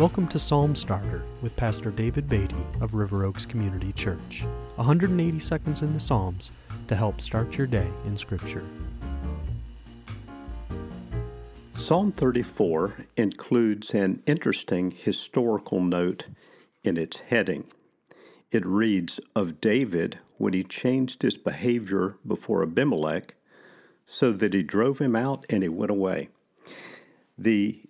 Welcome to Psalm Starter with Pastor David Beatty of River Oaks Community Church. 180 seconds in the Psalms to help start your day in Scripture. Psalm 34 includes an interesting historical note in its heading. It reads of David when he changed his behavior before Abimelech so that he drove him out and he went away. The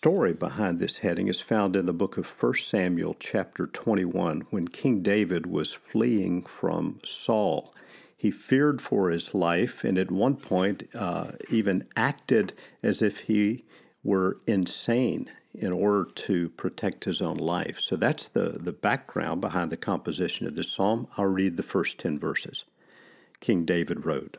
story behind this heading is found in the book of 1 Samuel, chapter 21, when King David was fleeing from Saul. He feared for his life and at one point uh, even acted as if he were insane in order to protect his own life. So that's the, the background behind the composition of this psalm. I'll read the first 10 verses. King David wrote,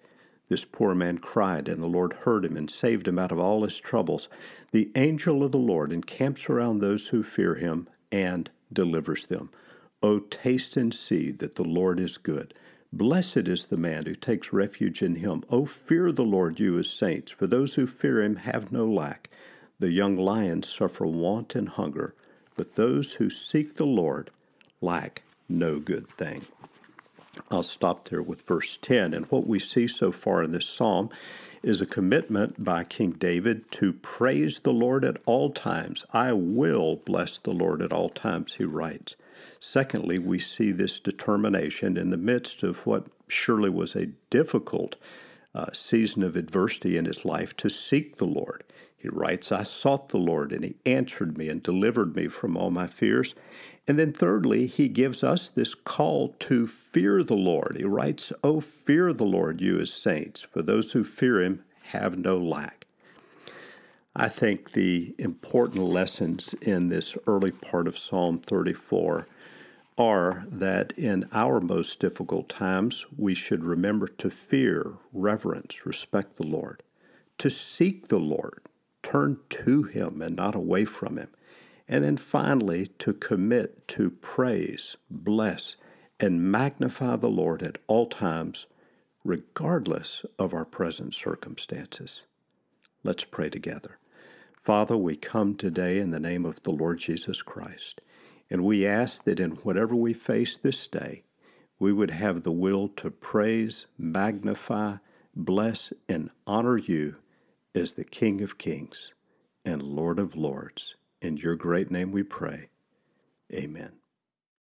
This poor man cried, and the Lord heard him and saved him out of all his troubles. The angel of the Lord encamps around those who fear him and delivers them. O taste and see that the Lord is good. Blessed is the man who takes refuge in him. O fear the Lord, you his saints, for those who fear him have no lack. The young lions suffer want and hunger, but those who seek the Lord lack no good thing. I'll stop there with verse 10. And what we see so far in this psalm is a commitment by King David to praise the Lord at all times. I will bless the Lord at all times, he writes. Secondly, we see this determination in the midst of what surely was a difficult uh, season of adversity in his life to seek the Lord. He writes, I sought the Lord, and he answered me and delivered me from all my fears. And then, thirdly, he gives us this call to fear the Lord. He writes, Oh, fear the Lord, you as saints, for those who fear him have no lack. I think the important lessons in this early part of Psalm 34 are that in our most difficult times, we should remember to fear, reverence, respect the Lord, to seek the Lord, turn to Him and not away from Him, and then finally to commit to praise, bless, and magnify the Lord at all times, regardless of our present circumstances. Let's pray together. Father, we come today in the name of the Lord Jesus Christ, and we ask that in whatever we face this day, we would have the will to praise, magnify, bless, and honor you as the King of Kings and Lord of Lords. In your great name we pray. Amen.